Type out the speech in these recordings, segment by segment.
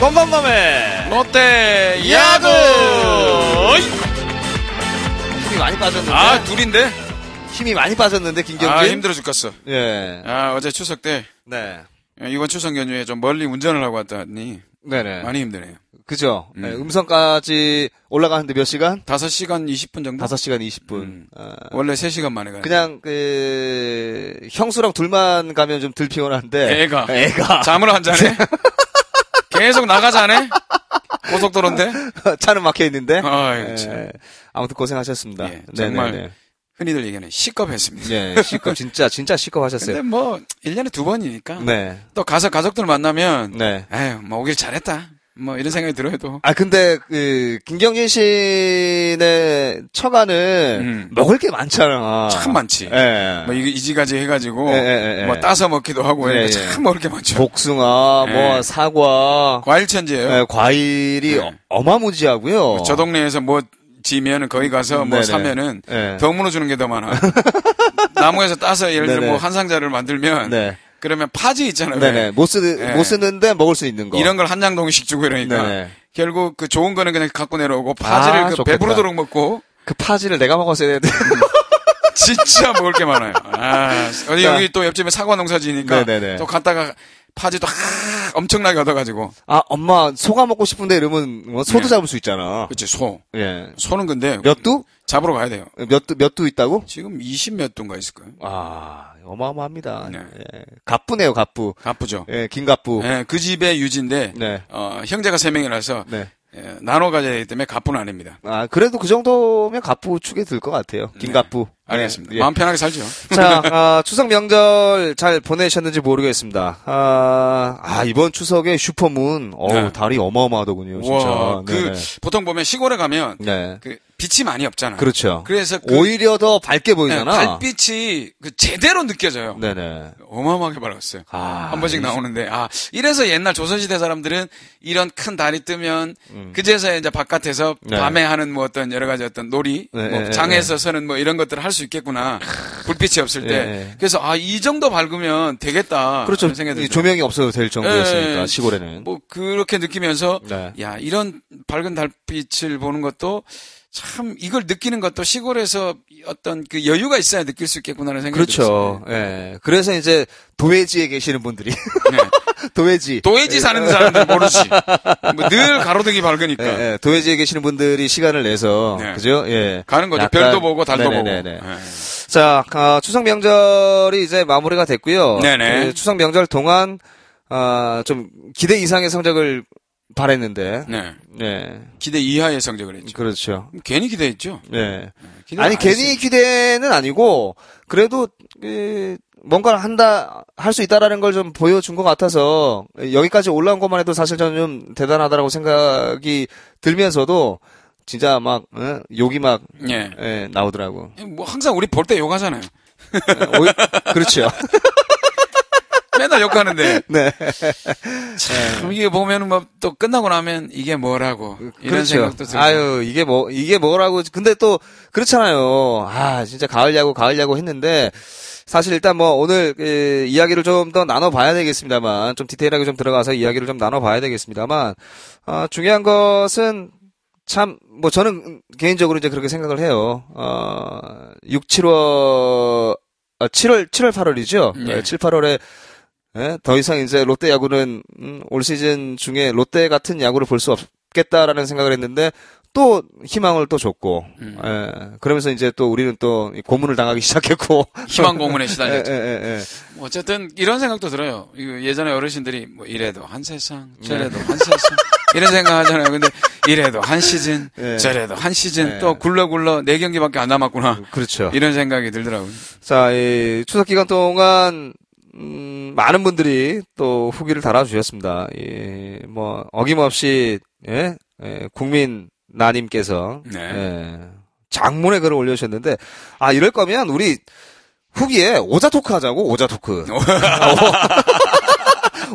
덤덤덤의 롯데 야구! 힘이 많이 빠졌는데. 아, 둘인데? 힘이 많이 빠졌는데, 김경진. 아, 힘들어 죽겠어. 예. 아, 어제 추석 때, 네. 이번 추석 연휴에 좀 멀리 운전을 하고 왔더니, 네네. 많이 힘드네요. 그죠. 음. 네, 음성까지 올라가는데 몇 시간? 5시간 20분 정도? 5시간 20분. 음. 아, 원래 3시간 만에 가요. 그냥, 그, 형수랑 둘만 가면 좀 덜 피곤한데. 애가. 애가. 잠을 안 자네? 계속 나가자네? 고속도로인데? 차는 막혀 있는데. 아유, 참. 예. 아무튼 고생하셨습니다. 예, 정말 네네네. 흔히들 얘기하는 시겁했습니다. 예, 시급, 진짜, 진짜 시급하셨어요. 근데 뭐, 1년에 두 번이니까. 네. 또 가서 가족들 만나면, 네. 에휴, 뭐 오길 잘했다. 뭐 이런 생각이 들어도. 아, 근데, 그, 김경진 씨네 처가는 음. 먹을 게 많잖아. 참 많지. 예. 뭐 이지가지 해가지고, 예, 예, 예, 뭐 예. 따서 먹기도 하고, 예. 참 먹을 게 많죠. 복숭아, 예. 뭐, 사과, 과일 천지예요 예, 과일이. 어- 어마무지하고요. 저 동네에서 뭐 지면은 거기 가서 뭐 네네. 사면은 예. 덤으로 주는 게 더 많아. 나무에서 따서 예를 들어. 뭐 한 상자를 만들면 네. 그러면 파지 있잖아요. 네네. 못 쓰, 예. 못 쓰는데 먹을 수 있는 거. 이런 걸한 장동씩 주고 이러니까 네네. 결국 그 좋은 거는 그냥 갖고 내려오고 파지를 아, 그 좋겠다. 배부르도록 먹고 그 파지를 내가 먹었어야 되는데. 진짜 먹을 게 많아요. 아, 어디 자. 여기 또 옆집에 사과 농사지니까 네네네. 또 갔다가 파지도 하, 엄청나게 얻어가지고 아, 엄마, 소가 먹고 싶은데 이러면 뭐 소도 네. 잡을 수 있잖아. 그치 소 예. 소는 근데 몇 두? 잡으러 가야 돼요. 몇 두, 몇 두 있다고? 지금 20몇 두인가 있을 거예요. 아, 어마어마합니다. 네. 예. 갑부네요, 갑부. 바쁘죠. 예, 김갑부. 예, 그 집의 유지인데 네. 어, 형제가 세 명이라서 네. 예, 나눠 가져야 되기 때문에 가뿐 아닙니다. 아, 그래도 그 정도면 갑부 축에 들 것 같아요. 김갑부. 네. 알겠습니다. 예, 예. 마음 편하게 살죠. 자, 아, 추석 명절 잘 보내셨는지 모르겠습니다. 아, 아, 이번 추석에 슈퍼문, 어우, 네. 달이 어마어마하더군요, 진짜. 와, 그. 보통 보면 시골에 가면 네. 그 빛이 많이 없잖아요. 그렇죠. 그래서 그 오히려 더 밝게 예, 보이잖아. 달빛이 그 제대로 느껴져요. 네네. 어마어마하게 밝았어요. 아, 한 번씩 나오는데 아 이래서 옛날 조선시대 사람들은 이런 큰 달이 뜨면 그제서야 이제 바깥에서 음. 네. 밤에 하는 뭐 어떤 여러 가지 어떤 놀이 네, 뭐 네, 장에서 서는 뭐 이런 것들을 할 수 있겠구나 불빛이 없을 때 네. 그래서 아 이 정도 밝으면 되겠다 그렇죠. 조명이 없어도 될 정도였으니까, 예. 시골에는. 뭐 그렇게 느끼면서 네. 야 이런 밝은 달빛을 보는 것도 참 이걸 느끼는 것도 시골에서 어떤 그 여유가 있어야 느낄 수 있겠구나라는 생각이 그렇죠. 예. 그래서 이제 도회지에 계시는 분들이. 네. 도회지. 도해지 사는 사람들 모르지. 뭐 늘 가로등이 밝으니까. 예, 예. 도회지에 계시는 분들이 시간을 내서. 네. 그죠? 예. 가는 거죠. 약간- 별도 보고 달도 네네네네. 보고. 네. 자, 아, 추석 명절이 이제 마무리가 됐고요. 네네. 그 추석 명절 동안 아, 좀 기대 이상의 성적을 바랬는데. 네. 네. 기대 이하의 성적을 했죠. 그렇죠. 괜히 기대했죠. 네. 기대를 아니 안 괜히 했어요. 기대는 아니고 그래도 그, 뭔가를 한다 할 수 있다라는 걸 좀 보여준 것 같아서 여기까지 올라온 것만 해도 사실 저는 좀 대단하다라고 생각이 들면서도 진짜 막 어? 욕이 막 예. 예, 나오더라고. 뭐 항상 우리 볼 때 욕하잖아요. 예, 오히- 그렇죠. 맨날 욕하는데 네. 참 이게 보면은 뭐 또 끝나고 나면 이게 뭐라고 이런 그렇죠. 생각도 들고. 아유, 이게 뭐, 이게 뭐라고. 근데 또, 그렇잖아요. 아, 진짜 가을 야구, 가을 야구 했는데, 사실 일단 뭐, 오늘, 그, 이야기를 좀 더 나눠봐야 되겠습니다만, 좀 디테일하게 좀 들어가서 이야기를 좀 나눠봐야 되겠습니다만, 아, 중요한 것은, 참, 뭐, 저는 개인적으로 이제 그렇게 생각을 해요. 어, 6, 7월, 아, 7월, 7월, 8월이죠? 네. 7, 8월에 예? 더 이상 이제 롯데 야구는 음, 올 시즌 중에 롯데 같은 야구를 볼 수 없겠다라는 생각을 했는데 또 희망을 또 줬고 음. 예. 그러면서 이제 또 우리는 또 고문을 당하기 시작했고 희망 고문에 예, 시달렸죠. 예, 예, 예. 뭐 어쨌든 이런 생각도 들어요. 예전에 어르신들이 뭐 이래도 한 세상, 저래도 한 세상 이런 생각하잖아요. 근데 이래도 한 시즌, 네. 저래도 한 시즌 네. 또 굴러 굴러 네 경기밖에 안 남았구나. 그렇죠. 이런 생각이 들더라고요. 자, 이 추석 기간 동안 음, 많은 분들이 또 후기를 달아주셨습니다. 이, 뭐 어김없이 예? 예, 국민 나님께서 네. 예, 장문의 글을 올려주셨는데 아 이럴 거면 우리 후기에 오자 토크 하자고 오자 토크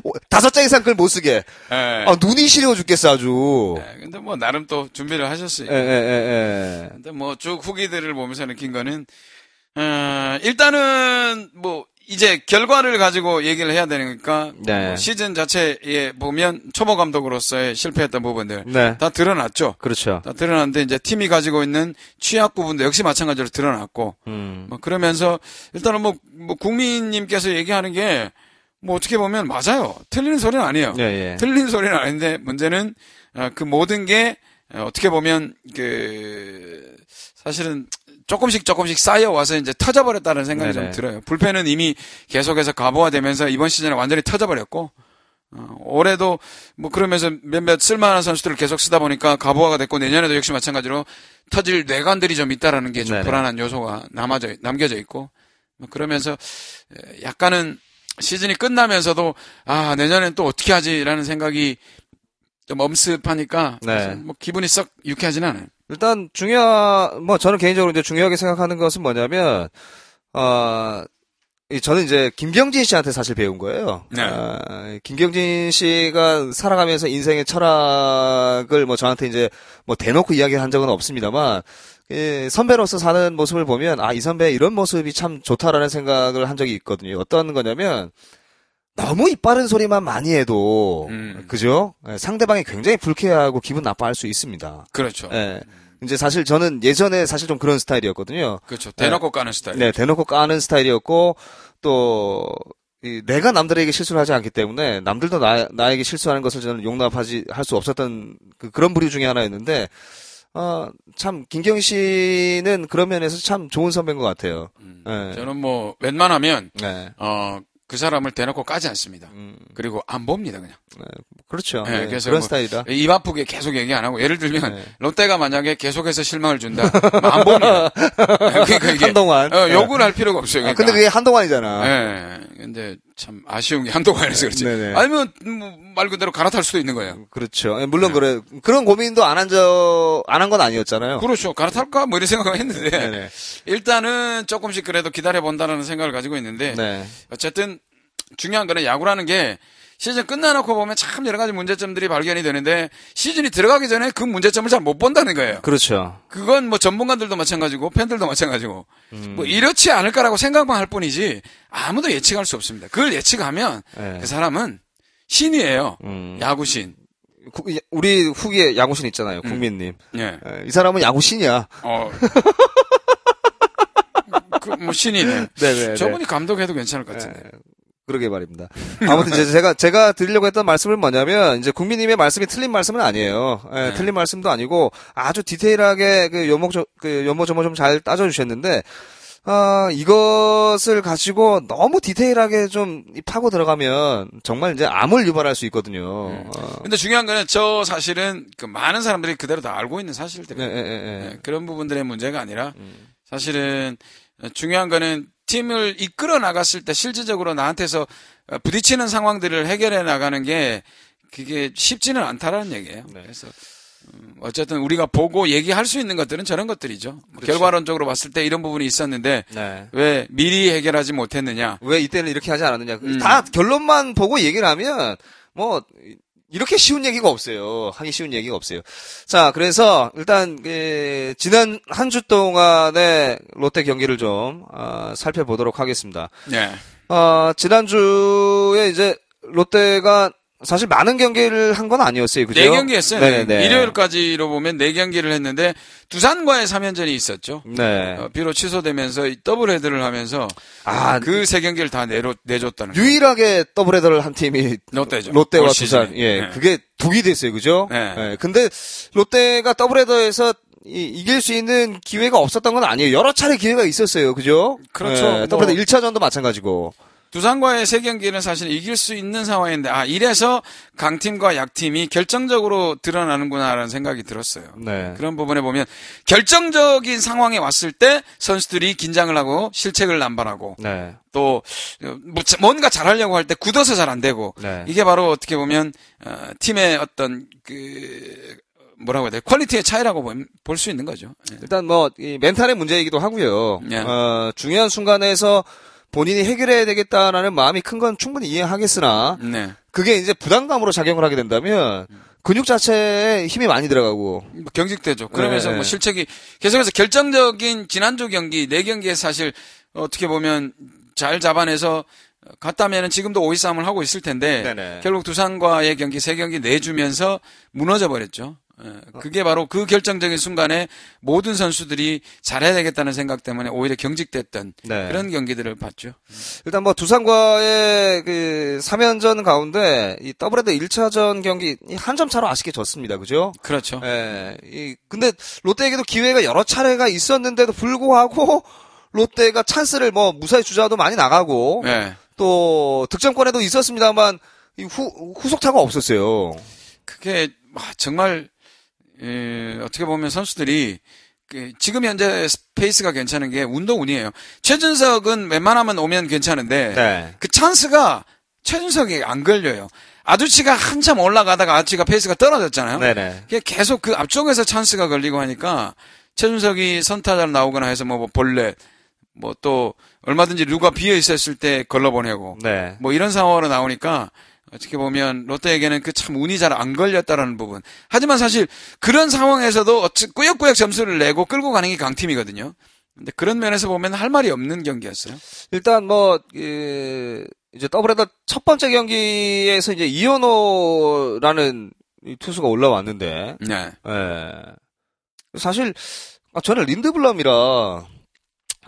오, 다섯 장 이상 글 못 쓰게 예. 아 눈이 시려워 죽겠어 아주 예, 근데 뭐 나름 또 준비를 하셨어요. 예, 예, 예, 예. 근데 뭐 쭉 후기들을 보면서 느낀 거는 어, 일단은 뭐 이제 결과를 가지고 얘기를 해야 되니까 네. 뭐 시즌 자체에 보면 초보 감독으로서의 실패했던 부분들 네. 다 드러났죠. 그렇죠. 다 드러났는데 이제 팀이 가지고 있는 취약 부분도 역시 마찬가지로 드러났고 음. 뭐 그러면서 일단은 뭐, 뭐 국민님께서 얘기하는 게 뭐 어떻게 보면 맞아요. 틀리는 소리는 아니에요. 예, 예. 틀린 소리는 아닌데 문제는 어, 그 모든 게 어, 어떻게 보면 그 사실은 조금씩 조금씩 쌓여와서 이제 터져버렸다는 생각이 네네. 좀 들어요. 불펜은 이미 계속해서 가보화되면서 이번 시즌에 완전히 터져버렸고 어, 올해도 뭐 그러면서 몇몇 쓸만한 선수들을 계속 쓰다 보니까 가보화가 됐고 내년에도 역시 마찬가지로 터질 뇌관들이 좀 있다라는 게 좀. 불안한 요소가 남아져 남겨져 있고 뭐 그러면서 에, 약간은 시즌이 끝나면서도 아 내년엔 또 어떻게 하지라는 생각이 좀 엄습하니까 네. 뭐 기분이 썩 유쾌하진 않아요. 일단 중요 뭐 저는 개인적으로 이제 중요하게 생각하는 것은 뭐냐면 어이 저는 이제 김경진 씨한테 사실 배운 거예요. 네. 아, 김경진 씨가 살아가면서 인생의 철학을 뭐 저한테 이제 뭐 대놓고 이야기한 적은 없습니다만 예, 선배로서 사는 모습을 보면 아 이 선배 이런 모습이 참 좋다라는 생각을 한 적이 있거든요. 어떤 거냐면 너무 입 바른 소리만 많이 해도 음. 그죠? 예, 상대방이 굉장히 불쾌하고 기분 나빠할 수 있습니다. 그렇죠. 예. 이제 사실 저는 예전에 사실 좀 그런 스타일이었거든요. 그렇죠. 대놓고 까는 스타일. 네, 대놓고 까는 스타일이었고 또 이, 내가 남들에게 실수를 하지 않기 때문에 남들도 나, 나에게 실수하는 것을 저는 용납하지 할 수 없었던 그, 그런 부류 중에 하나였는데 어, 참 김경희 씨는 그런 면에서 참 좋은 선배인 것 같아요. 네. 저는 뭐 웬만하면 네. 어 그 사람을 대놓고 까지 않습니다. 음, 그리고 안 봅니다 그냥. 그렇죠. 네, 네, 그래서 그런 뭐 스타일이라. 입 아프게 계속 얘기 안 하고 예를 들면 네. 롯데가 만약에 계속해서 실망을 준다. 뭐안 봅니다. 네, 그러니까 이게 한동안. 어, 욕을 할 필요가 없어요. 아, 그러니까. 근데 그게 한동안이잖아. 예. 근데 참 아쉬운 게 한동안에서 그렇지. 네네. 아니면 뭐 말 그대로 갈아탈 수도 있는 거예요. 그렇죠. 예, 물론 네. 그래. 그런 고민도 안한 적, 안한 건 아니었잖아요. 그렇죠. 갈아탈까? 뭐 이런 생각을 했는데 네네. 일단은 조금씩 그래도 기다려 본다라는 생각을 가지고 있는데 네. 어쨌든 중요한 거는 야구라는 게 시즌 끝나놓고 보면 참 여러 가지 문제점들이 발견이 되는데 시즌이 들어가기 전에 그 문제점을 잘 못 본다는 거예요. 그렇죠. 그건 뭐 전문가들도 마찬가지고 팬들도 마찬가지고 음. 뭐 이렇지 않을까라고 생각만 할 뿐이지 아무도 예측할 수 없습니다. 그걸 예측하면 네. 그 사람은 신이에요. 음. 야구신. 구- 우리 후기에 야구신 있잖아요. 국민님. 예. 예, 이 사람은 야구신이야. 어. 그, 뭐, 신이네. 네네. 저분이 감독해도 괜찮을 것 같은데. 그러게 말입니다. 아무튼 이제 제가 제가 드리려고 했던 말씀은 뭐냐면 이제 국민님의 말씀이 틀린 말씀은 아니에요. 예, 네. 틀린 말씀도 아니고 아주 디테일하게 그 요목 그 요모조모 좀 잘 따져 주셨는데 아 이것을 가지고 너무 디테일하게 좀 파고 들어가면 정말 이제 암을 유발할 수 있거든요. 어, 근데 중요한 거는 저 사실은 그 많은 사람들이 그대로 다 알고 있는 사실들이에요. 예. 예, 그런 부분들의 문제가 아니라 사실은 중요한 거는 팀을 이끌어 나갔을 때 실질적으로 나한테서 부딪히는 상황들을 해결해 나가는 게 그게 쉽지는 않다라는 얘기예요. 네. 그래서 음, 어쨌든 우리가 보고 얘기할 수 있는 것들은 저런 것들이죠. 뭐 그렇죠. 결과론적으로 봤을 때 이런 부분이 있었는데 네. 왜 미리 해결하지 못했느냐? 왜 이때는 이렇게 하지 않았느냐. 음. 다 결론만 보고 얘기를 하면 뭐 이렇게 쉬운 얘기가 없어요. 하기 쉬운 얘기가 없어요. 자, 그래서 일단 그, 지난 한 주 동안의 롯데 경기를 좀 아, 살펴보도록 하겠습니다. 네. 어, 지난주에 이제 롯데가 사실 많은 경기를 한 건 아니었어요. 그죠? 네 경기 했어요. 네네. 일요일까지로 보면 네 경기를 했는데 두산과의 3연전이 있었죠. 네. 어, 비록 취소되면서 이 더블 헤더를 하면서 아, 그 세 경기를 다 내로, 내줬다는 거. 유일하게 더블헤더를 한 팀이 롯데죠. 롯데와. 두산. 예, 네. 그게 독이 됐어요, 그죠? 네. 예, 근데 롯데가 더블 헤더에서 이, 길 수 있는 기회가 없었던 건 아니에요. 여러 차례 기회가 있었어요, 그죠? 그렇죠. 예, 뭐- 더블헤더 1차전도 마찬가지고. 두산과의 세 경기는 사실 이길 수 있는 상황인데 아 이래서 강팀과 약팀이 결정적으로 드러나는구나라는 생각이 들었어요. 네. 그런 부분에 보면 결정적인 상황에 왔을 때 선수들이 긴장을 하고 실책을 남발하고 네. 또 어, 뭐 자- 뭔가 잘하려고 할 때 굳어서 잘 안 되고 네. 이게 바로 어떻게 보면 어, 팀의 어떤 그 뭐라고 해야 돼 퀄리티의 차이라고 볼 수 있는 거죠. 예. 일단 뭐, 이 멘탈의 문제이기도 하고요. 예. 어, 중요한 순간에서 본인이 해결해야 되겠다라는 마음이 큰 건 충분히 이해하겠으나, 네. 그게 이제 부담감으로 작용을 하게 된다면, 근육 자체에 힘이 많이 들어가고, 뭐 경직되죠. 그러면서 네. 뭐 실책이 계속해서 결정적인 지난주 경기 네 경기에 사실 어떻게 보면 잘 잡아내서 갔다면은 지금도 5위 싸움을 하고 있을 텐데 네네. 결국 두산과의 경기 세 경기 내주면서 무너져 버렸죠. 예, 그게 바로 그 결정적인 순간에 모든 선수들이 잘해야 되겠다는 생각 때문에 오히려 경직됐던 네. 그런 경기들을 봤죠. 일단 뭐 두산과의 그 3연전 가운데 이 더블헤더 1차전 경기 한 점 차로 아쉽게 졌습니다. 그죠? 그렇죠. 예. 이 근데 롯데에게도 기회가 여러 차례가 있었는데도 불구하고 롯데가 찬스를 뭐 무사에 주자도 많이 나가고 예. 또 득점권에도 있었습니다만 이 후, 후속타가 없었어요. 그게 와, 정말 에, 어떻게 보면 선수들이 그, 지금 현재 페이스가 괜찮은 게 운도 운이에요. 최준석은 웬만하면 오면 괜찮은데 네. 그 찬스가 최준석이 안 걸려요. 아두치가 한참 올라가다가 아두치가 페이스가 떨어졌잖아요. 네네. 계속 그 앞쪽에서 찬스가 걸리고 하니까 최준석이 선두타자로 나오거나 해서 뭐 볼넷 뭐또 얼마든지 루가 비어 있었을 때 걸러보내고 네. 뭐 이런 상황으로 나오니까 어떻게 보면 롯데에게는 그 참 운이 잘 안 걸렸다라는 부분. 하지만 사실 그런 상황에서도 어찌 꾸역꾸역 점수를 내고 끌고 가는 게 강팀이거든요. 근데 그런 면에서 보면 할 말이 없는 경기였어요. 일단 뭐 그, 이제 더블헤더 첫 번째 경기에서 이제 이현호라는 이 투수가 올라왔는데 네. 예. 사실 아, 저는 린드블럼이라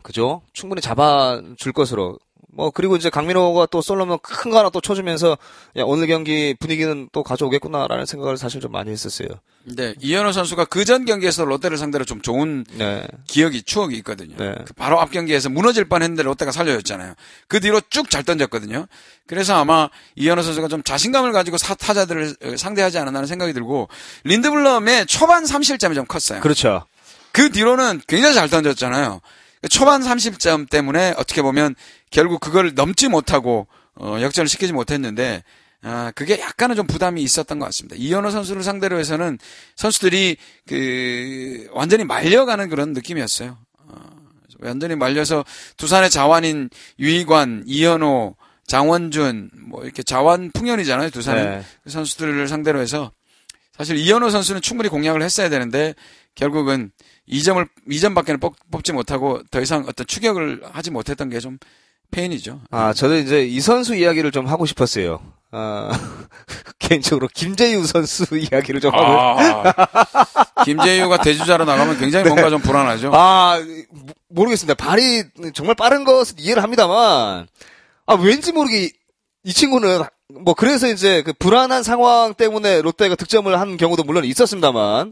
그죠? 충분히 잡아줄 것으로 뭐 그리고 이제 강민호가 또 솔로면 큰 거 하나 또 쳐주면서 야, 오늘 경기 분위기는 또 가져오겠구나라는 생각을 사실 좀 많이 했었어요. 근데 이현호 선수가 그 전 경기에서 롯데를 상대로 좀 좋은 네, 기억이 추억이 있거든요. 네. 그 바로 앞 경기에서 무너질 뻔했는데 롯데가 살려줬잖아요. 그 뒤로 쭉 잘 던졌거든요. 그래서 아마 이현호 선수가 좀 자신감을 가지고 사, 타자들을 어, 상대하지 않았나는 생각이 들고 린드블럼의 초반 3실점이 좀 컸어요. 그렇죠. 그 뒤로는 굉장히 잘 던졌잖아요. 초반 30점 때문에 어떻게 보면 결국 그걸 넘지 못하고 어, 역전을 시키지 못했는데 아, 그게 약간은 좀 부담이 있었던 것 같습니다. 이현호 선수를 상대로 해서는 선수들이 그 완전히 말려가는 그런 느낌이었어요. 어, 완전히 말려서 두산의 자완인 유희관, 이현호, 장원준 뭐 이렇게 자완 풍년이잖아요. 두산은 네. 그 선수들을 상대로 해서 사실 이현호 선수는 충분히 공략을 했어야 되는데 결국은 2점을 2점밖에 뽑, 뽑지 못하고 더 이상 어떤 추격을 하지 못했던 게 좀 페인이죠. 아, 저는 이제 이 선수 이야기를 좀 하고 싶었어요. 아, 개인적으로 김재유 선수 이야기를 좀 하고. 아, 김재유가 대주자로 나가면 굉장히 뭔가 좀 불안하죠. 아, 모- 모르겠습니다. 발이 정말 빠른 것은 이해를 합니다만, 아, 왠지 모르게 이 친구는 뭐 그래서 이제 그 불안한 상황 때문에 롯데가 득점을 한 경우도 물론 있었습니다만,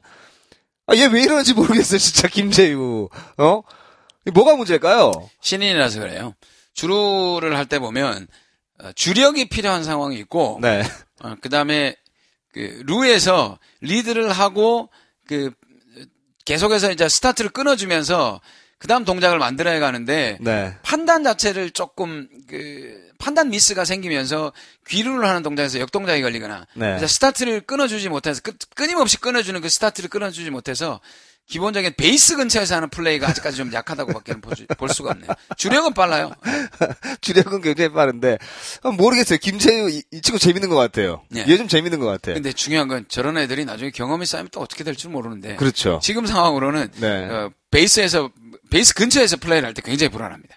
아, 얘 왜 이러는지 모르겠어요, 진짜 김재유. 어? 뭐가 문제일까요? 신인이라서 그래요. 주루를 할 때 보면 어, 주력이 필요한 상황이 있고 네. 그 다음에 그 루에서 리드를 하고 그 계속해서 이제 스타트를 끊어주면서 그 다음 동작을 만들어야 가는데 네. 판단 자체를 조금 그 판단 미스가 생기면서 귀루를 하는 동작에서 역동작이 걸리거나 네. 그래서 스타트를 끊어주지 못해서 끊, 끊임없이 끊어주는 그 스타트를 끊어주지 못해서 기본적인 베이스 근처에서 하는 플레이가 아직까지 좀 약하다고밖에 볼, 볼 수가 없네요. 주력은 빨라요. 주력은 굉장히 빠른데, 아, 모르겠어요. 김재유, 이, 이 친구 재밌는 것 같아요. 네. 얘좀 재밌는 것 같아. 근데 중요한 건 저런 애들이 나중에 경험이 쌓이면 또 어떻게 될지 모르는데 그렇죠. 지금 상황으로는 네. 어, 베이스에서 베이스 근처에서 플레이를 할 때 굉장히 불안합니다.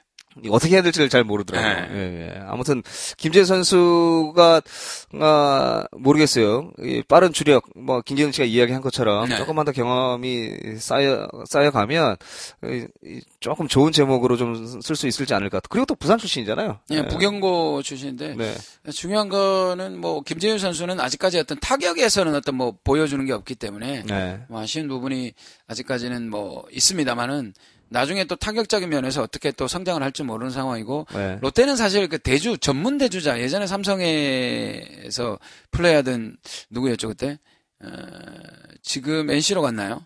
어떻게 해야 될지를 잘 모르더라고요. 네. 예, 예. 아무튼 김재 선수가 아, 모르겠어요. 이 빠른 주력 뭐 김재훈 씨가 이야기한 것처럼 네. 조금만 더 경험이 쌓여 쌓여가면 조금 좋은 제목으로 좀 쓸 수 있을지 않을까. 그리고 또 부산 출신이잖아요. 예, 네. 부경고 출신인데 네. 중요한 거는 뭐 김재윤 선수는 아직까지 어떤 타격에서는 어떤 뭐 보여주는 게 없기 때문에 네. 뭐 아쉬운 부분이 아직까지는 뭐 있습니다만은 나중에 또 타격적인 면에서 어떻게 또 성장을 할지 모르는 상황이고 네. 롯데는 사실 그 대주 전문 대주자 예전에 삼성에서 플레이하던 누구였죠 그때 어, 지금 NC로 갔나요?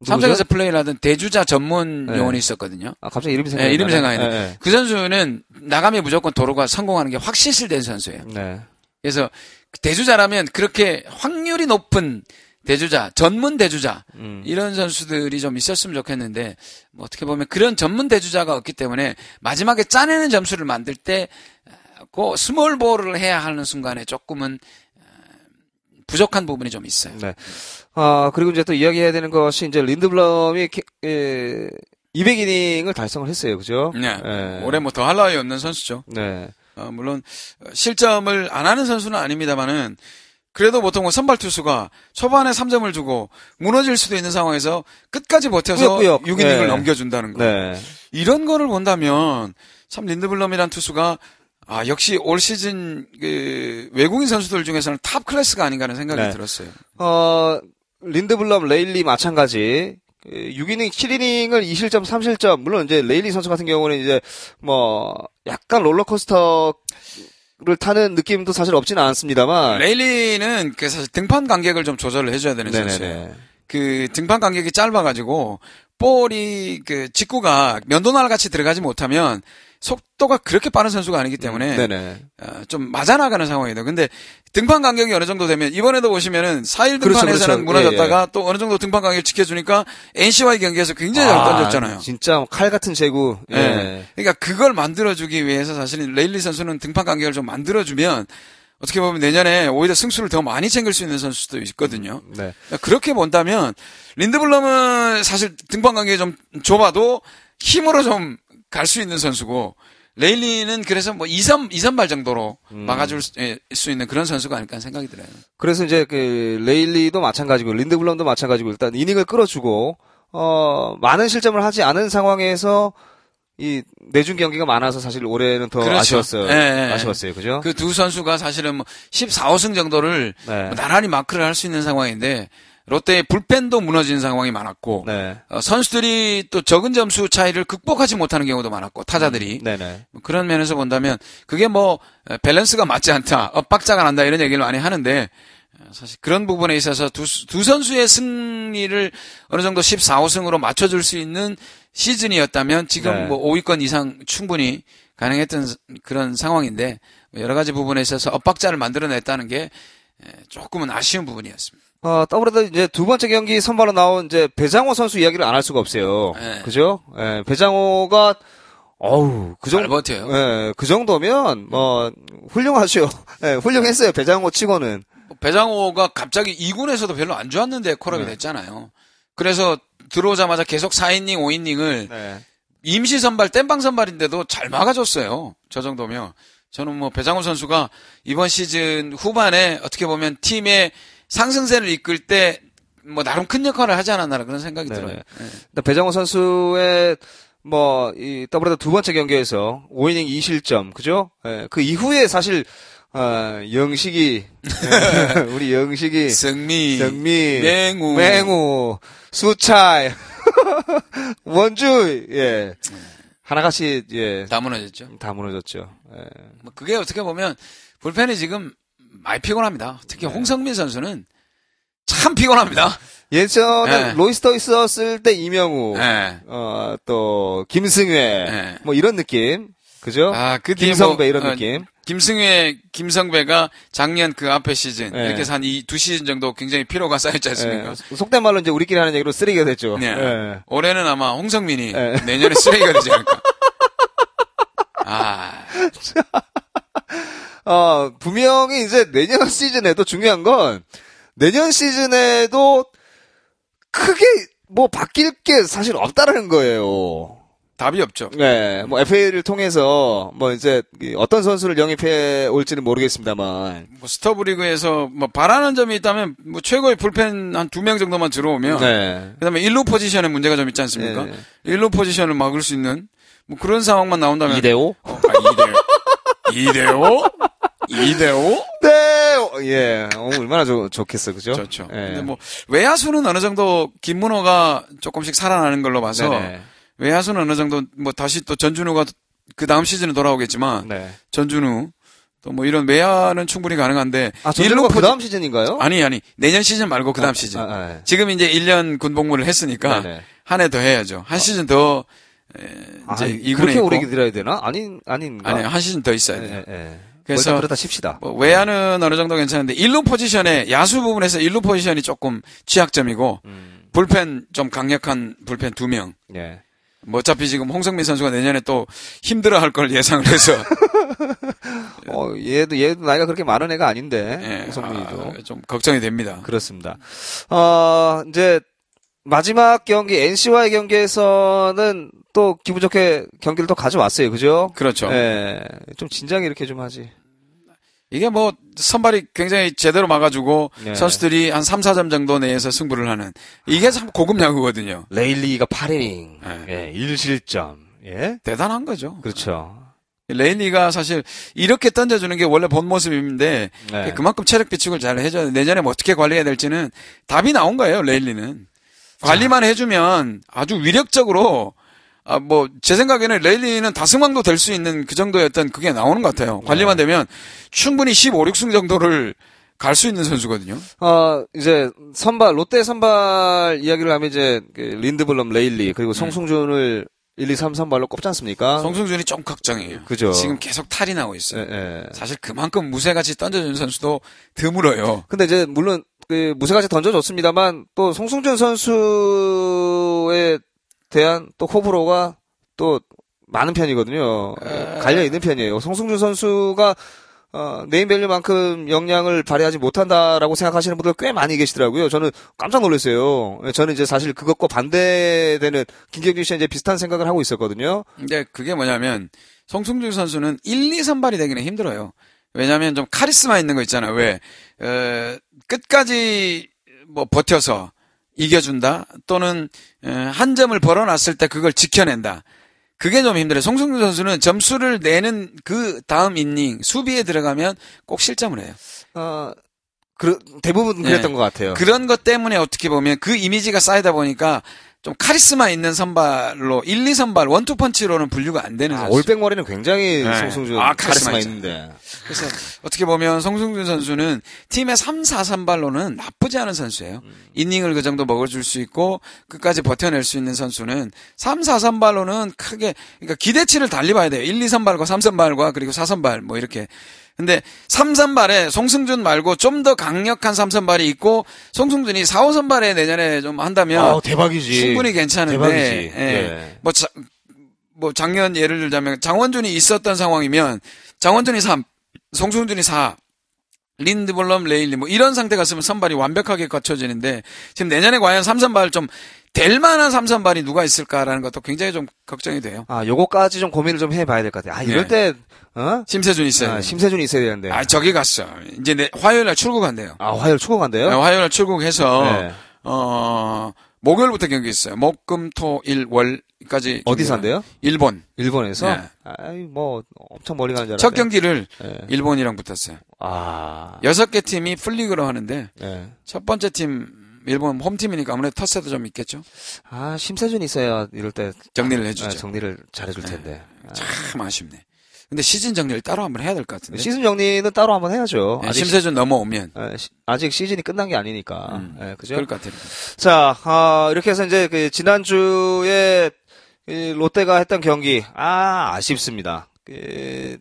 누구죠? 삼성에서 플레이를 하던 대주자 전문 네. 요원이 있었거든요. 아, 갑자기 이름이 생각이 네, 이름이 나네. 생각이 네. 그 선수는 나가면 무조건 도루가 성공하는 게 확실시된 선수예요. 네. 그래서 대주자라면 그렇게 확률이 높은 대주자, 전문 대주자 음. 이런 선수들이 좀 있었으면 좋겠는데 뭐 어떻게 보면 그런 전문 대주자가 없기 때문에 마지막에 짜내는 점수를 만들 때그 small ball을 해야 하는 순간에 조금은 어, 부족한 부분이 좀 있어요. 네. 아, 그리고 이제 또 이야기해야 되는 것이 이제 린드블럼이 기- 에, 200이닝을 달성을 했어요. 그죠? 네. 예. 올해 뭐 더 할 나위 없는 선수죠. 네. 어, 물론 실점을 안 하는 선수는 아닙니다만은 그래도 보통 뭐 선발 투수가 초반에 3점을 주고 무너질 수도 있는 상황에서 끝까지 버텨서 꾸역꾸역. 6이닝을 네. 넘겨준다는 거. 네. 이런 거를 본다면 참 린드블럼이란 투수가 아 역시 올 시즌 그 외국인 선수들 중에서는 탑 클래스가 아닌가 하는 생각이 네. 들었어요. 어, 린드블럼, 레일리 마찬가지. 6이닝, 7이닝을 2실점, 3실점. 물론 이제 레일리 선수 같은 경우는 이제 뭐 약간 롤러코스터 를 타는 느낌도 사실 없지는 않습니다만. 레일리는 그 사실 등판 간격을 좀 조절을 해줘야 되는 선수예요. 그 등판 간격이 짧아가지고 볼이 그 직구가 면도날 같이 들어가지 못하면 속도가 그렇게 빠른 선수가 아니기 때문에 네네. 어, 좀 맞아 나가는 상황이에요. 근데 등판 간격이 어느 정도 되면 이번에도 보시면은 4일 그렇죠, 등판에서는 그렇죠. 무너졌다가 또 어느 정도 등판 간격을 지켜주니까 NC와의 경기에서 굉장히 잘 던졌잖아요. 진짜 칼 같은 제구. 예. 예. 그러니까 그걸 만들어주기 위해서 사실은 레일리 선수는 등판 간격을 좀 만들어주면 어떻게 보면 내년에 오히려 승수를 더 많이 챙길 수 있는 선수도 있거든요. 네. 그러니까 그렇게 본다면 린드블럼은 사실 등판 간격이 좀 좁아도 힘으로 좀 갈 수 있는 선수고 레일리는 그래서 뭐 2, 3, 2, 3발 정도로 음. 막아줄 수, 예, 수 있는 그런 선수가 아닐까 하는 생각이 들어요. 그래서 이제 그 레일리도 마찬가지고 린드블럼도 마찬가지고 일단 이닝을 끌어주고 어 많은 실점을 하지 않은 상황에서 이 내준 경기가 많아서 사실 올해는 더 그렇죠. 아쉬웠어요. 예, 예, 예. 아쉬웠어요. 그죠? 그 두 선수가 사실은 뭐 14, 5승 정도를 네. 뭐 나란히 마크를 할 수 있는 상황인데 롯데의 불펜도 무너진 상황이 많았고 네. 어, 선수들이 또 적은 점수 차이를 극복하지 못하는 경우도 많았고 타자들이 네네. 뭐 그런 면에서 본다면 그게 뭐 에, 밸런스가 맞지 않다, 엇박자가 난다 이런 얘기를 많이 하는데 어, 사실 그런 부분에 있어서 두, 수- 두 선수의 승리를 어느 정도 14, 5승으로 맞춰줄 수 있는 시즌이었다면 지금 네. 뭐 5위권 이상 충분히 가능했던 스- 그런 상황인데 뭐 여러 가지 부분에 있어서 엇박자를 만들어냈다는 게 에, 조금은 아쉬운 부분이었습니다. 어, 더불어도 이제 두 번째 경기 선발로 나온 이제 배장호 선수 이야기를 안 할 수가 없어요. 네. 그죠? 예, 배장호가 어우, 그잘 정도 버텨요. 예, 그 정도면 뭐 훌륭하죠. 예, 훌륭했어요. 배장호 치고는. 뭐 배장호가 갑자기 2군에서도 별로 안 좋았는데 콜업이 네. 됐잖아요. 그래서 들어오자마자 계속 4이닝, 5이닝을 네. 임시 선발, 땜방 선발인데도 잘 막아줬어요. 저 정도면. 저는 뭐 배장호 선수가 이번 시즌 후반에 어떻게 보면 팀의 상승세를 이끌 때 뭐 나름 큰 역할을 하지 않았나 그런 생각이 네. 들어요. 예. 일단 배장호 선수의 뭐, 이, 더불어도 두 번째 경기에서 5이닝 2실점, 그죠? 예, 그 이후에 사실, 어, 영식이, 예, 우리 영식이, 승미, 정미, 맹우, 맹우, 수차이, 원주, 예. 하나같이, 예, 다 무너졌죠. 다 무너졌죠. 예. 뭐 그게 어떻게 보면 불펜이 지금 많이 피곤합니다. 특히 네. 홍성민 선수는 참 피곤합니다. 예전에 예. 로이스터 있었을 때 이명우, 예. 어, 또, 김승회, 예. 뭐 이런 느낌. 그죠? 아, 그 김성배 뭐, 이런 어, 느낌. 김승회, 김성배가 작년 그 앞에 시즌 네. 이렇게 한 이 두 시즌 정도 굉장히 피로가 쌓였지 않습니까? 예, 속된 말로 이제 우리끼리 하는 얘기로 쓰레기가 됐죠. 네. 예. 올해는 아마 홍성민이 네. 내년에 쓰레기가 되지 않을까. 아, 어, 분명히 이제 내년 시즌에도 중요한 건 내년 시즌에도 크게 뭐 바뀔 게 사실 없다라는 거예요. 답이 없죠. 네, 뭐 FA를 통해서 뭐 이제 이 어떤 선수를 영입해 올지는 모르겠습니다만. 뭐 스토브 리그에서 뭐 바라는 점이 있다면 뭐 최고의 불펜 한 두 명 정도만 들어오면 네. 그다음에 일루 포지션에 문제가 좀 있지 않습니까? 네. 일루 포지션을 막을 수 있는 뭐 그런 상황만 나온다면 2대5? 어, 아, 2대 2대5? 2대5? 네, 어, 예, 어, 얼마나 좋, 좋겠어, 그죠? 좋죠. 예. 근데 뭐 외야수는 어느 정도 김문호가 조금씩 살아나는 걸로 봐서 네네. 외야수는 어느 정도 뭐 다시 또 전준우가 그 다음 시즌에 돌아오겠지만 네. 전준우 또 뭐 이런 외야는 충분히 가능한데 아, 전준우가 그 다음 시즌인가요? 아니 아니 내년 시즌 말고 그 다음 시즌 아, 아, 예. 지금 이제 1년 군복무를 했으니까. 한 해 더 해야죠 한 시즌 더 아니, 이군에 그렇게 오래 기다려야 되나? 아닌, 아닌가? 아니 한 시즌 더 있어야 돼요. 예, 예. 그래서 그래서 그렇다 칩시다. 뭐 외야는 어느 정도 괜찮은데 일루 포지션에 야수 부분에서 일루 포지션이 조금 취약점이고 음, 불펜 좀 강력한 불펜 두 명. 예. 뭐 어차피 지금 홍성민 선수가 내년에 또 힘들어 할 걸 예상을 해서 어, 얘도, 얘도 나이가 그렇게 많은 애가 아닌데. 예, 홍성민이도. 아, 좀 걱정이 됩니다. 그렇습니다. 어, 이제, 마지막 경기 NC와의 경기에서는 또 기분 좋게 경기를 또 가져왔어요. 그죠? 그렇죠. 예. 좀 진작에 이렇게 좀 하지. 이게 뭐 선발이 굉장히 제대로 막아주고 네. 선수들이 한 3, 4점 정도 내에서 승부를 하는 이게 참 고급 야구거든요. 레일리가 8이닝. 네. 예. 1실점. 예. 대단한 거죠. 그렇죠. 레일리가 사실 이렇게 던져주는 게 원래 본 모습인데 네. 그만큼 체력 비축을 잘 해줘야 내년에 뭐 어떻게 관리해야 될지는 답이 나온 거예요. 레일리는 관리만 해주면 아주 위력적으로 아 뭐 제 생각에는 레일리는 다승왕도 될 수 있는 그 정도의 어떤 그게 나오는 것 같아요. 관리만 되면 충분히 15, 6승 정도를 갈 수 있는 선수거든요. 어, 이제 선발, 롯데 선발 이야기를 하면 이제 그 린드블럼, 레일리, 그리고 송승준을 1, 2, 3 선발로 꼽지 않습니까? 네. 송승준이 좀 걱정이에요. 그죠. 지금 계속 탈이 나고 있어요. 예, 예. 사실 그만큼 무쇠같이 던져주는 선수도 드물어요. 근데 이제 물론 그 무쇠같이 던져줬습니다만 또 송승준 선수에 대한 또 호불호가 또 많은 편이거든요. 갈려 있는 편이에요. 송승준 선수가 어, 네임밸류만큼 역량을 발휘하지 못한다라고 생각하시는 분들 꽤 많이 계시더라고요. 저는 깜짝 놀랐어요. 저는 이제 사실 그것과 반대되는 김경준 씨와 이제 비슷한 생각을 하고 있었거든요. 근데 그게 뭐냐면 송승준 선수는 1, 2 선발이 되기는 힘들어요. 왜냐하면 좀 카리스마 있는 거 있잖아요. 왜 어, 끝까지 뭐 버텨서 이겨준다 또는 어, 한 점을 벌어놨을 때 그걸 지켜낸다. 그게 좀 힘들어요. 송승준 선수는 점수를 내는 그 다음 이닝 수비에 들어가면 꼭 실점을 해요. 어, 그, 대부분 그랬던 네. 것 같아요. 그런 것 때문에 어떻게 보면 그 이미지가 쌓이다 보니까 좀 카리스마 있는 선발로 1, 2 선발 원투 펀치로는 분류가 안 되는 아, 선수. 올백머리는 굉장히 네. 송승준 아, 카리스마 카리스마 있는데. 그래서 어떻게 보면 송승준 선수는 팀의 3, 4 선발로는 나쁘지 않은 선수예요. 이닝을 그 정도 먹어 줄 수 있고 끝까지 버텨낼 수 있는 선수는 3, 4 선발로는 크게 그러니까 기대치를 달리 봐야 돼요. 1, 2 선발과 3 선발과 그리고 4 선발 뭐 이렇게. 근데 3 선발에 송승준 말고 좀 더 강력한 3 선발이 있고 송승준이 4, 5 선발에 내년에 좀 한다면 아, 대박이지. 충분히 괜찮은데 대박이지. 예. 예. 뭐, 자, 뭐 작년 예를 들자면 장원준이 있었던 상황이면 장원준이 3, 송승준이 4, 린드블럼, 레일리 뭐 이런 상태 갔으면 선발이 완벽하게 갖춰지는데 지금 내년에 과연 3선발 좀 될 만한 3선발이 누가 있을까라는 것도 굉장히 좀 걱정이 돼요. 아, 요거까지 좀 고민을 좀 해봐야 될 것 같아요. 아, 이럴 네. 때, 어? 심세준 있어요. 아, 심세준이 있어야 되는데. 아, 저기 갔어. 이제 내, 화요일 날 출국한대요. 아, 화요일 추궁한대요? 네, 화요일 날 출국해서 네. 어 목요일부터 경기 있어요. 목, 금, 토, 일, 월까지. 어디서. 한대요? 일본. 일본에서? 네. 아이, 뭐, 엄청 멀리 가는 줄 알았네. 첫 경기를 네. 일본이랑 붙었어요. 아. 여섯 개 팀이 풀리그로 하는데 네. 첫 번째 팀 일본 홈팀이니까 아무래도 텃세도 좀 있겠죠. 아, 심세준 있어야 이럴 때. 정리를 아, 해주죠. 정리를 잘해줄 텐데. 아. 참 아쉽네. 근데 시즌 정리를 따로 한번 해야 될 것 같은데. 시즌 정리는 따로 한번 해야죠. 네, 심세준 넘어오면 시, 에, 시- 아직 시즌이 끝난 게 아니니까. 음, 예, 그죠? 그럴 것 같아요. 자, 아, 이렇게 해서 이제 그 지난주에 이 롯데가 했던 경기, 아, 아쉽습니다. 그,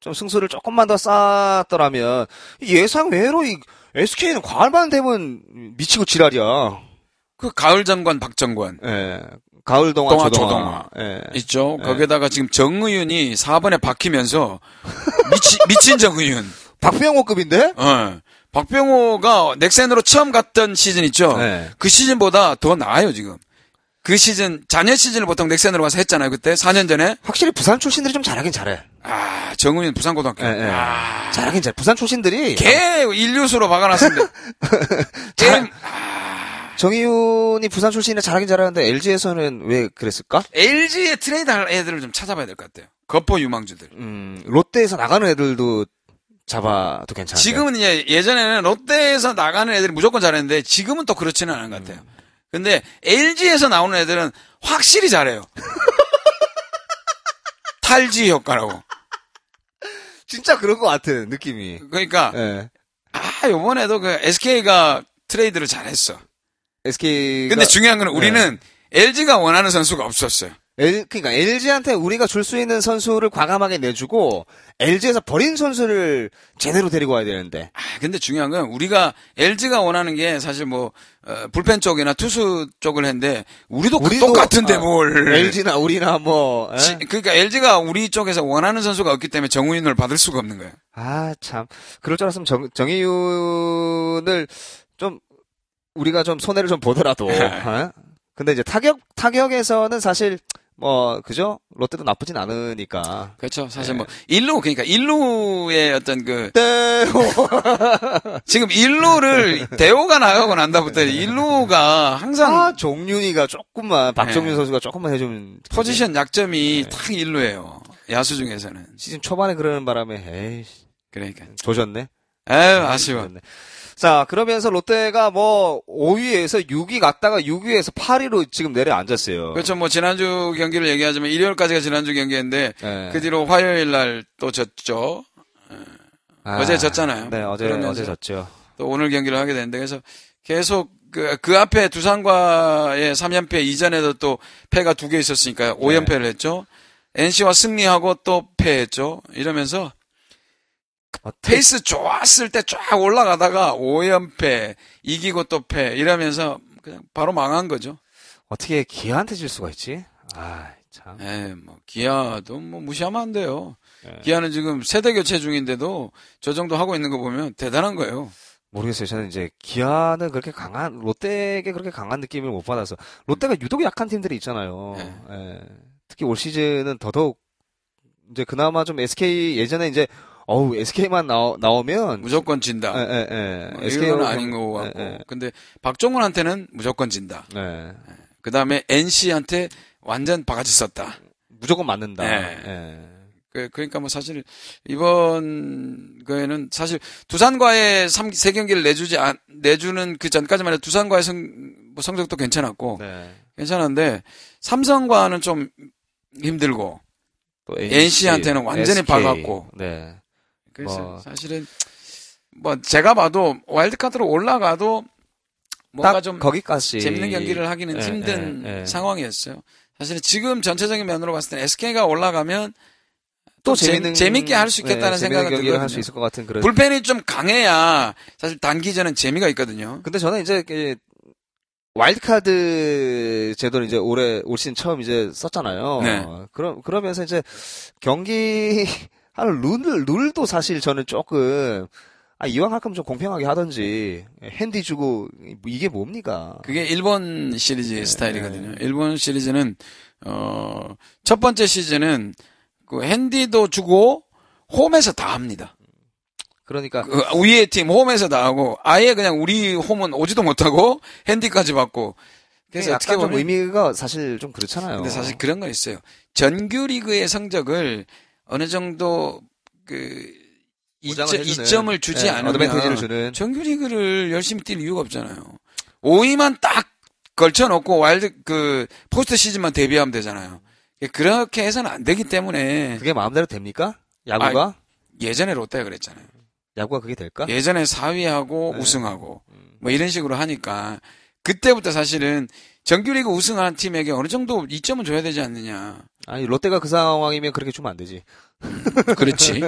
좀 승수를 조금만 더 쌓았더라면, 예상 외로 이 SK는 과할만 되면 미치고 지랄이야. 그 가을 정관 박정관 예. 가을 동안 동화, 조동화. 조동화. 예. 있죠. 네. 거기에다가 지금 정의윤이 4번에 박히면서 미치, 미친 정의윤. 박병호급인데? 어. 박병호가 넥센으로 처음 갔던 시즌 있죠. 네. 그 시즌보다 더 나아요 지금. 그 시즌 자녀 시즌을 보통 넥센으로 가서 했잖아요 그때 4년 전에. 확실히 부산 출신들이 좀 잘하긴 잘해. 아 정의윤 부산 고등학교. 예, 예. 아, 잘하긴 잘해. 부산 출신들이. 개 인류수로 박아놨습니다. 게임 정희윤이 부산 출신이라 잘하긴 잘하는데 LG에서는 왜 그랬을까? LG에 트레이드 할 애들을 좀 찾아봐야 될 것 같아요. 거포 유망주들. 음, 롯데에서 나가는 애들도 잡아도 괜찮은데. 지금은 이제 예전에는 롯데에서 나가는 애들이 무조건 잘했는데 지금은 또 그렇지는 않은 것 같아요. 근데 LG에서 나오는 애들은 확실히 잘해요. 탈지 효과라고. 진짜 그런 것 같은 느낌이. 그러니까 예. 아 요번에도 그 SK가 트레이드를 잘했어. SK. 근데 중요한 건 우리는 LG가 원하는 선수가 없었어요. L, 그러니까 LG한테 우리가 줄 수 있는 선수를 과감하게 내주고 LG에서 버린 선수를 제대로 데리고 와야 되는데. 아, 근데 중요한 건 우리가 LG가 원하는 게 사실 뭐 어, 불펜 쪽이나 투수 쪽을 했는데 우리도, 그 우리도, 똑같은데 아, 뭘 LG나 우리나 뭐. 예? 지- 그러니까 LG가 우리 쪽에서 원하는 선수가 없기 때문에 정우인을 받을 수가 없는 거예요. 아, 참. 그럴 줄 알았으면 정, 정희윤을 좀 우리가 좀 손해를 좀 보더라도 네. 어? 근데 이제 타격 타격에서는 사실 뭐 그죠 롯데도 나쁘진 않으니까 그렇죠. 사실 네. 뭐 일루 그러니까 일루의 어떤 그 네. 지금 일루를 대호가 나가고 난다부터 일루가 항상 아 종윤이가 조금만 박종윤 네. 선수가 조금만 해주면 포지션 약점이 네. 딱 일루예요. 야수 중에서는. 시즌 초반에 그러는 바람에 에이 그러니까. 조졌네. 에휴, 아쉬워. 조졌네. 자 그러면서 롯데가 뭐 5위에서 6위 갔다가 6위에서 8위로 지금 내려앉았어요. 그렇죠. 뭐 지난주 경기를 얘기하자면 일요일까지가 지난주 경기인데 네. 그 뒤로 화요일 날 또 졌죠. 아, 어제 졌잖아요. 네 어제 어제 졌죠. 또 오늘 경기를 하게 되는데 그래서 계속 그, 그 앞에 두산과의 3연패 이전에도 또 패가 두 개 있었으니까 5연패를 네. 했죠. NC와 승리하고 또 패했죠. 이러면서 어떻게 페이스 좋았을 때 쫙 올라가다가 5연패 이기고 또 패 이러면서 그냥 바로 망한 거죠. 어떻게 기아한테 질 수가 있지? 아 참. 에, 뭐 기아도 뭐 무시하면 안 돼요. 네. 기아는 지금 세대 교체 중인데도 저 정도 하고 있는 거 보면 대단한 거예요. 모르겠어요. 저는 이제 기아는 그렇게 강한 롯데에게 그렇게 강한 느낌을 못 받아서 롯데가 유독 약한 팀들이 있잖아요. 네. 예. 특히 올 시즌은 더더욱 이제 그나마 좀 SK 예전에 이제 어우 SK만 나오, 나오면 무조건 진다. 예, 예, 예. 뭐 SK 이건 는 아닌 거 같고. 예, 예. 근데 박종훈한테는 무조건 진다. 예. 그 다음에 NC한테 완전 바가지 썼다. 무조건 맞는다. 네. 예. 그, 그러니까 뭐 사실 이번 거에는 사실 두산과의 3, 세 경기를 내주지 않, 내주는 그 전까지만 해도 두산과의 성, 뭐 성적도 괜찮았고 네. 괜찮은데 삼성과는 좀 힘들고 또 NC한테는 완전히 SK. 박았고. 네. 그래서 뭐. 사실은 뭐 제가 봐도 와일드카드로 올라가도 뭔가 딱좀 거기까지 재밌는 경기를 하기는 예, 힘든 예, 예. 상황이었어요. 사실은 지금 전체적인 면으로 봤을 때는 SK가 올라가면 또 재- 재밌는 재밌게 할 수 있겠다는 생각은 경기를 들거든요. 할수 있을 것 같은 그런 불펜이 좀 강해야 사실 단기전은 재미가 있거든요. 근데 저는 이제 그 와일드카드 제도를 이제 올해 올 시즌 처음 이제 썼잖아요. 네. 그럼 그러면서 이제 경기 하는 룰 룰도 사실 저는 조금 아 이왕 할 거면 좀 공평하게 하든지 핸디 주고 이게 뭡니까? 그게 일본 시리즈 네, 스타일이거든요. 일본 시리즈는 어, 첫 번째 시즌은 그 핸디도 주고 홈에서 다 합니다. 그러니까 그 위에 팀 홈에서 다 하고 아예 그냥 우리 홈은 오지도 못하고 핸디까지 받고 그래서 어떻게 보면 의미가 사실 좀 그렇잖아요. 근데 사실 그런 건 있어요. 정규 리그의 성적을 어느 정도 그 이점, 이점을 주지 네, 않으면 어드밴티지를 주는 정규 리그를 열심히 뛸 이유가 없잖아요. 5위만 딱 걸쳐놓고 wild 그 포스트 시즌만 대비하면 되잖아요. 그렇게 해서는 안 되기 때문에 그게 마음대로 됩니까? 야구가 예전에 롯데가 그랬잖아요. 야구가 그게 될까? 예전에 4위하고 네. 우승하고 뭐 이런 식으로 하니까 그때부터 사실은 정규리그 우승한 팀에게 어느 정도 이점은 줘야 되지 않느냐. 아니 롯데가 그 상황이면 그렇게 주면 안 되지. 그렇지.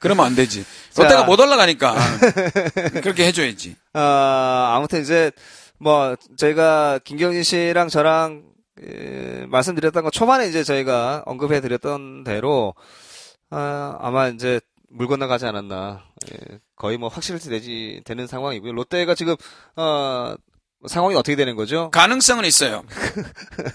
그러면 안 되지. 자. 롯데가 못 올라가니까 그렇게 해줘야지. 아, 아무튼 이제 뭐 저희가 김경진 씨랑 저랑 에, 말씀드렸던 거 초반에 이제 저희가 언급해 드렸던 대로 아, 아마 이제 물 건너가지 않았나. 예, 거의 뭐 확실시 되지 되는 상황이고요. 롯데가 지금 어 상황이 어떻게 되는 거죠? 가능성은 있어요.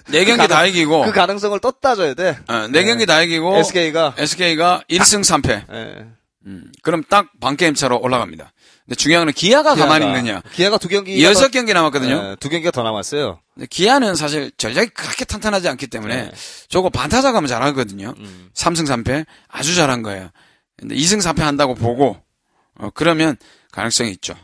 네 경기 다 이기고, 그 가능성을 또 따져야 돼. 어, 네 경기 다 이기고, SK가 SK가 1승 3패. 예. 음, 그럼 딱 반게임 차로 올라갑니다. 근데 중요한 건 기아가 가만히 있느냐. 기아가 두 경기 여섯 경기 남았거든요. 두 경기가 더 남았어요. 근데 기아는 사실 전략이 그렇게 탄탄하지 않기 때문에 네. 저거 반타자 가면 잘하거든요. 음. 3승 3패 아주 잘한 거예요. 근데 2승 3패 한다고 보고 어, 그러면 가능성이 있죠.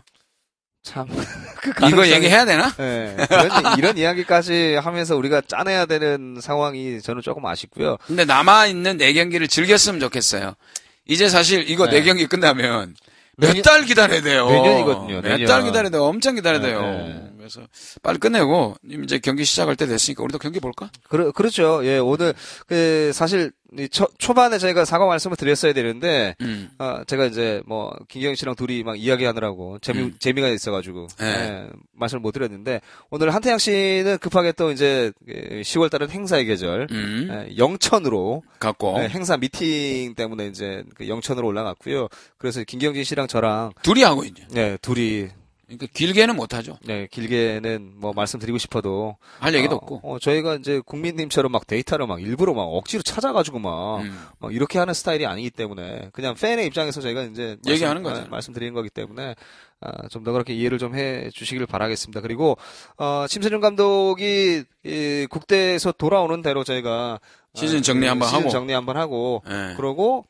참. 그 이거 가능성이- 얘기해야 되나? 예, 이런, 이런 이야기까지 하면서 우리가 짜내야 되는 상황이 저는 조금 아쉽고요. 근데 남아 있는 네 경기를 즐겼으면 좋겠어요. 이제 사실 이거 네, 네. 경기 끝나면 내년- 몇달 기다려야 돼요. 내년이거든요, 몇. 달 기다려야 돼요. 엄청 기다려야 네, 돼요. 네. 그래서 빨리 끝내고 이제 경기 시작할 때 됐으니까 우리도 경기 볼까? 그러, 그렇죠. 예, 오늘, 그, 사실, 이 초, 초반에 저희가 사과 말씀을 드렸어야 되는데, 음. 아, 제가 이제 뭐, 김경희 씨랑 둘이 막 이야기하느라고, 재미, 음. 재미가 있어가지고, 네. 예, 말씀을 못 드렸는데, 오늘 한태양 씨는 급하게 또 이제, 10월 달은 행사의 계절, 음. 예, 영천으로, 갖고 예, 행사 미팅 때문에 이제 그 영천으로 올라갔고요. 그래서 김경진 씨랑 저랑 둘이 하고 있죠. 네, 둘이 그러니까 길게는 못하죠. 네, 길게는 뭐 말씀드리고 싶어도 할 얘기도 어, 없고. 어, 저희가 이제 국민님처럼 막 데이터를 막 일부러 막 억지로 찾아가지고 막, 음. 막 이렇게 하는 스타일이 아니기 때문에 그냥 팬의 입장에서 저희가 이제 얘기하는 거죠. 아, 말씀드리는 거기 때문에 아, 좀 더 그렇게 이해를 좀 해 주시기를 바라겠습니다. 그리고 어, 심세준 감독이 이 국대에서 돌아오는 대로 저희가 시즌 아, 정리 그 한번 시즌 하고. 정리 한번 하고 예. 그러고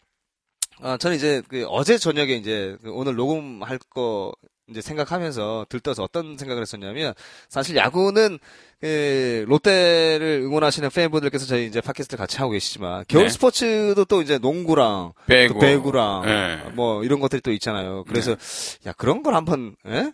아, 저는 이제 그 어제 저녁에 이제 그 오늘 녹음할 거 이제 생각하면서 들떠서 어떤 생각을 했었냐면 사실 야구는 그 롯데를 응원하시는 팬분들께서 저희 이제 팟캐스트를 같이 하고 계시지만 겨울 네. 스포츠도 또 이제 농구랑 배구. 또 배구랑 예. 뭐 이런 것들이 또 있잖아요. 그래서 네. 야 그런 걸 한번 예?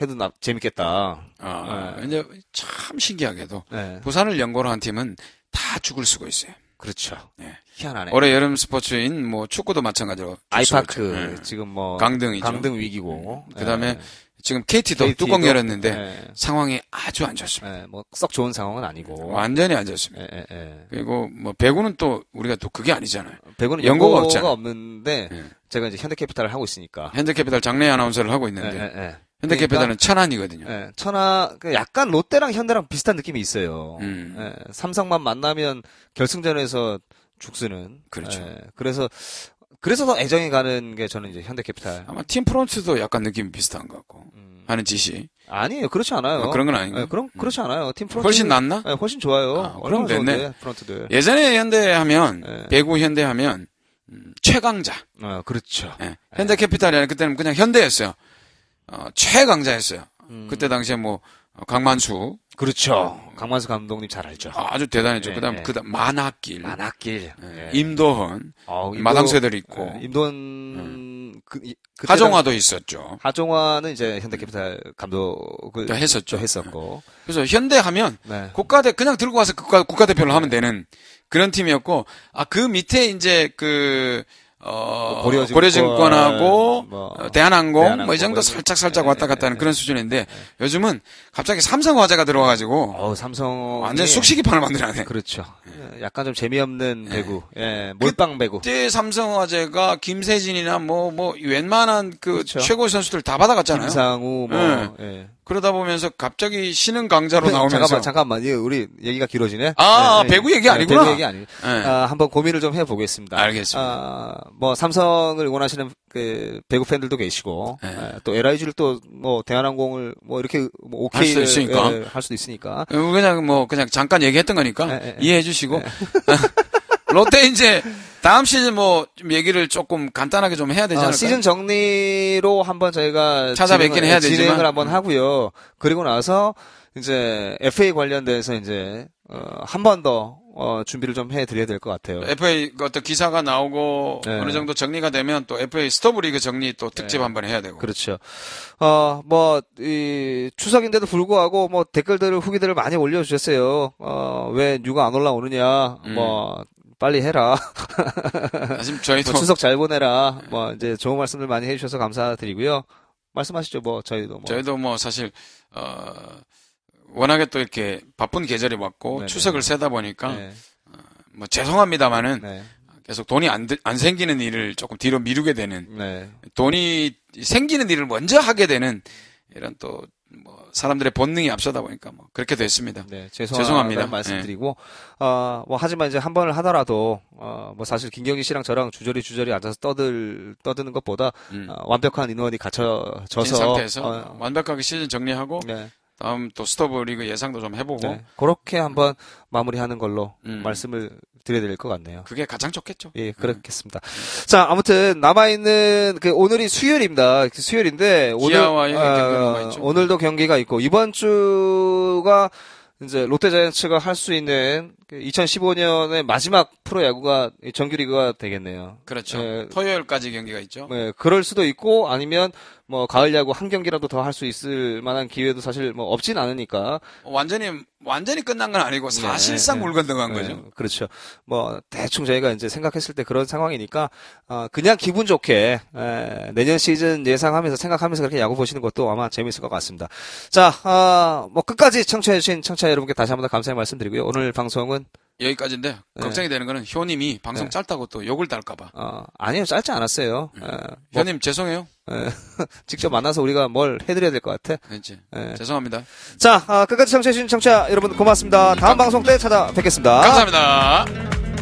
해도 나 재밌겠다. 아, 네. 이제 참 신기하게도 네. 부산을 연고로 한 팀은 다 죽을 수가 있어요. 그렇죠. 네. 희한하네. 올해 여름 스포츠인 뭐 축구도 마찬가지로 아이파크. 예. 지금 뭐 강등이죠. 강등 위기고 그다음에 예. 지금 KT도 KT 도, 뚜껑 열었는데 예. 상황이 아주 안 좋습니다. 예, 뭐썩 좋은 상황은 아니고. 완전히 안 좋습니다. 예, 예, 예. 그리고 뭐 배구는 또 우리가 또 그게 아니잖아요. 배구는 연고가 연고가 없잖아요. 없는데 예. 제가 이제 현대캐피탈을 하고 있으니까. 현대캐피탈 장래 아나운서를 하고 예, 있는데 예, 예. 현대캐피탈은 천안이거든요. 예, 천하 그 약간 롯데랑 현대랑 비슷한 느낌이 있어요. 음. 예, 삼성만 만나면 결승전에서 죽쓰는. 그렇죠. 예, 그래서 그래서 더 애정이 가는 게 저는 이제 현대캐피탈. 아마 팀 프론트도 약간 느낌이 비슷한 것 같고 음. 하는 짓이 아니에요, 그렇지 않아요. 어, 그런 건 아닌가요? 예, 그럼 그렇지 않아요. 팀 프런트 훨씬 낫나? 예, 훨씬 좋아요. 아, 그럼 됐네. 프런트들. 예전에 현대 하면 예. 배구 현대 하면 음, 최강자. 어, 그렇죠. 예. 현대캐피탈이 아니라 그때는 그냥 현대였어요. 어, 최강자였어요. 음. 그때 당시에 뭐 어, 강만수 그렇죠. 강만수 감독님 잘 알죠. 아주 대단했죠. 예, 그다음 예. 그다음 만학길, 만학길. 예, 예. 임도헌, 어, 임도- 마당새들 있고 예, 임돈 그, 이- 그때 하정화도 있었죠. 하정화는 이제 현대캐피탈 감독을 또 했었죠. 또 했었고. 그래서 현대 하면 네. 국가대 그냥 들고 와서 국가 국가대표를 하면 되는 그런 팀이었고 아 그 밑에 이제 그 어, 뭐 고려증권, 고려증권하고 뭐, 어, 대한항공, 대한항공, 뭐 이 정도 뭐, 살짝 살짝 예, 왔다 갔다 하는 그런 수준인데 요즘은 갑자기 삼성화재가 들어와가지고 어, 삼성 완전 숙시기판을 만들어내. 그렇죠. 예, 약간 좀 재미없는 배구. 예, 몰빵 배구. 그때 삼성화재가 김세진이나 뭐뭐 웬만한 그 그렇죠. 최고 선수들 다 받아갔잖아요. 김상우 뭐 예. 그러다 보면서 갑자기 신흥 강자로 나오면서 잠깐만 잠깐만. 예, 우리 얘기가 길어지네. 아, 예, 예. 배구 얘기 예, 아니구나. 배구 얘기 아니. 예. 아, 한번 고민을 좀 해보겠습니다. 알겠습니다. 아, 뭐 삼성을 응원하시는 그 배구 팬들도 계시고 예. 예, 또 LIG를 또 뭐 대한항공을 뭐 이렇게 뭐할 수도 오케이를 있으니까. 예, 할 수도 있으니까. 어, 그냥 뭐 그냥 잠깐 얘기했던 거니까 예, 예, 예. 이해해 주시고 롯데 이제 다음 시즌 뭐 좀 얘기를 조금 간단하게 좀 해야 되지 어, 않을까요? 시즌 정리로 한번 저희가 찾아뵙긴 진행을- 해야 되지만. 진행을 한번 하고요. 그리고 나서 이제 FA 관련돼서 이제 어, 한 번 더 어, 준비를 좀 해드려야 될 것 같아요. FA 그 어떤 기사가 나오고 네. 어느 정도 정리가 되면 또 FA 스토브 리그 정리 또 특집 한번 해야 되고. 그렇죠. 어, 뭐, 이, 추석인데도 불구하고, 뭐, 댓글들을, 후기들을 많이 올려주셨어요. 어, 왜 뉴가 안 올라오느냐, 음. 뭐, 빨리 해라. 지금 저희도 뭐 추석 잘 보내라. 뭐, 이제 좋은 말씀들 많이 해주셔서 감사드리고요. 말씀하시죠, 뭐, 저희도 뭐. 저희도 뭐 사실 어 워낙에 또 이렇게 바쁜 계절이 왔고 네네. 추석을 세다 보니까 네, 뭐 죄송합니다만은 네, 계속 돈이 안, 드- 안 생기는 일을 조금 뒤로 미루게 되는 네. 돈이 생기는 일을 먼저 하게 되는 이런 또뭐 사람들의 본능이 앞서다 보니까 뭐 그렇게 됐습니다. 네, 죄송합니다. 죄송합니다. 말씀드리고, 어, 뭐, 하지만 이제 한 번을 하더라도, 어, 뭐, 사실 김경희 씨랑 저랑 주저리 주저리 앉아서 떠들, 떠드는 것보다, 음. 어, 완벽한 인원이 갖춰져서, 어, 완벽하게 시즌 정리하고 네, 다음 또 스토브 리그 예상도 좀 해보고 네. 그렇게 한번 마무리하는 걸로 음. 말씀을 드려야 될 것 같네요. 그게 가장 좋겠죠. 예, 그렇겠습니다. 자, 아무튼 남아 있는 그 오늘이 수요일입니다. 그 수요일인데 오늘 남아있죠. 오늘도 경기가 있고 이번 주가 이제 롯데자이언츠가 할 수 있는 2015년의 마지막 프로야구가 정규리그가 되겠네요. 그렇죠. 예. 토요일까지 경기가 있죠. 네, 그럴 수도 있고 아니면 뭐 가을 야구 한 경기라도 더 할 수 있을 만한 기회도 사실 뭐 없진 않으니까 완전히 완전히 끝난 건 아니고 사실상 네, 물 건너간 네, 거죠. 그렇죠. 뭐 대충 저희가 이제 생각했을 때 그런 상황이니까 어, 그냥 기분 좋게 에, 내년 시즌 예상하면서 생각하면서 그렇게 야구 보시는 것도 아마 재밌을 것 같습니다. 자, 아, 뭐 끝까지 청취해주신 청취자 여러분께 다시 한번 더 감사의 말씀드리고요. 오늘 방송은 여기까지인데 걱정이 되는 거는 효님이 방송 네. 짧다고 또 욕을 달까봐. 어, 아니요, 짧지 않았어요. 예, 뭐, 효님 죄송해요. 예, 직접 만나서 우리가 뭘 해드려야 될 것 같아. 그렇지. 예. 죄송합니다. 자, 아, 끝까지 청취해주신 청취자 여러분 고맙습니다. 다음 방송 때 찾아뵙겠습니다. 감사합니다.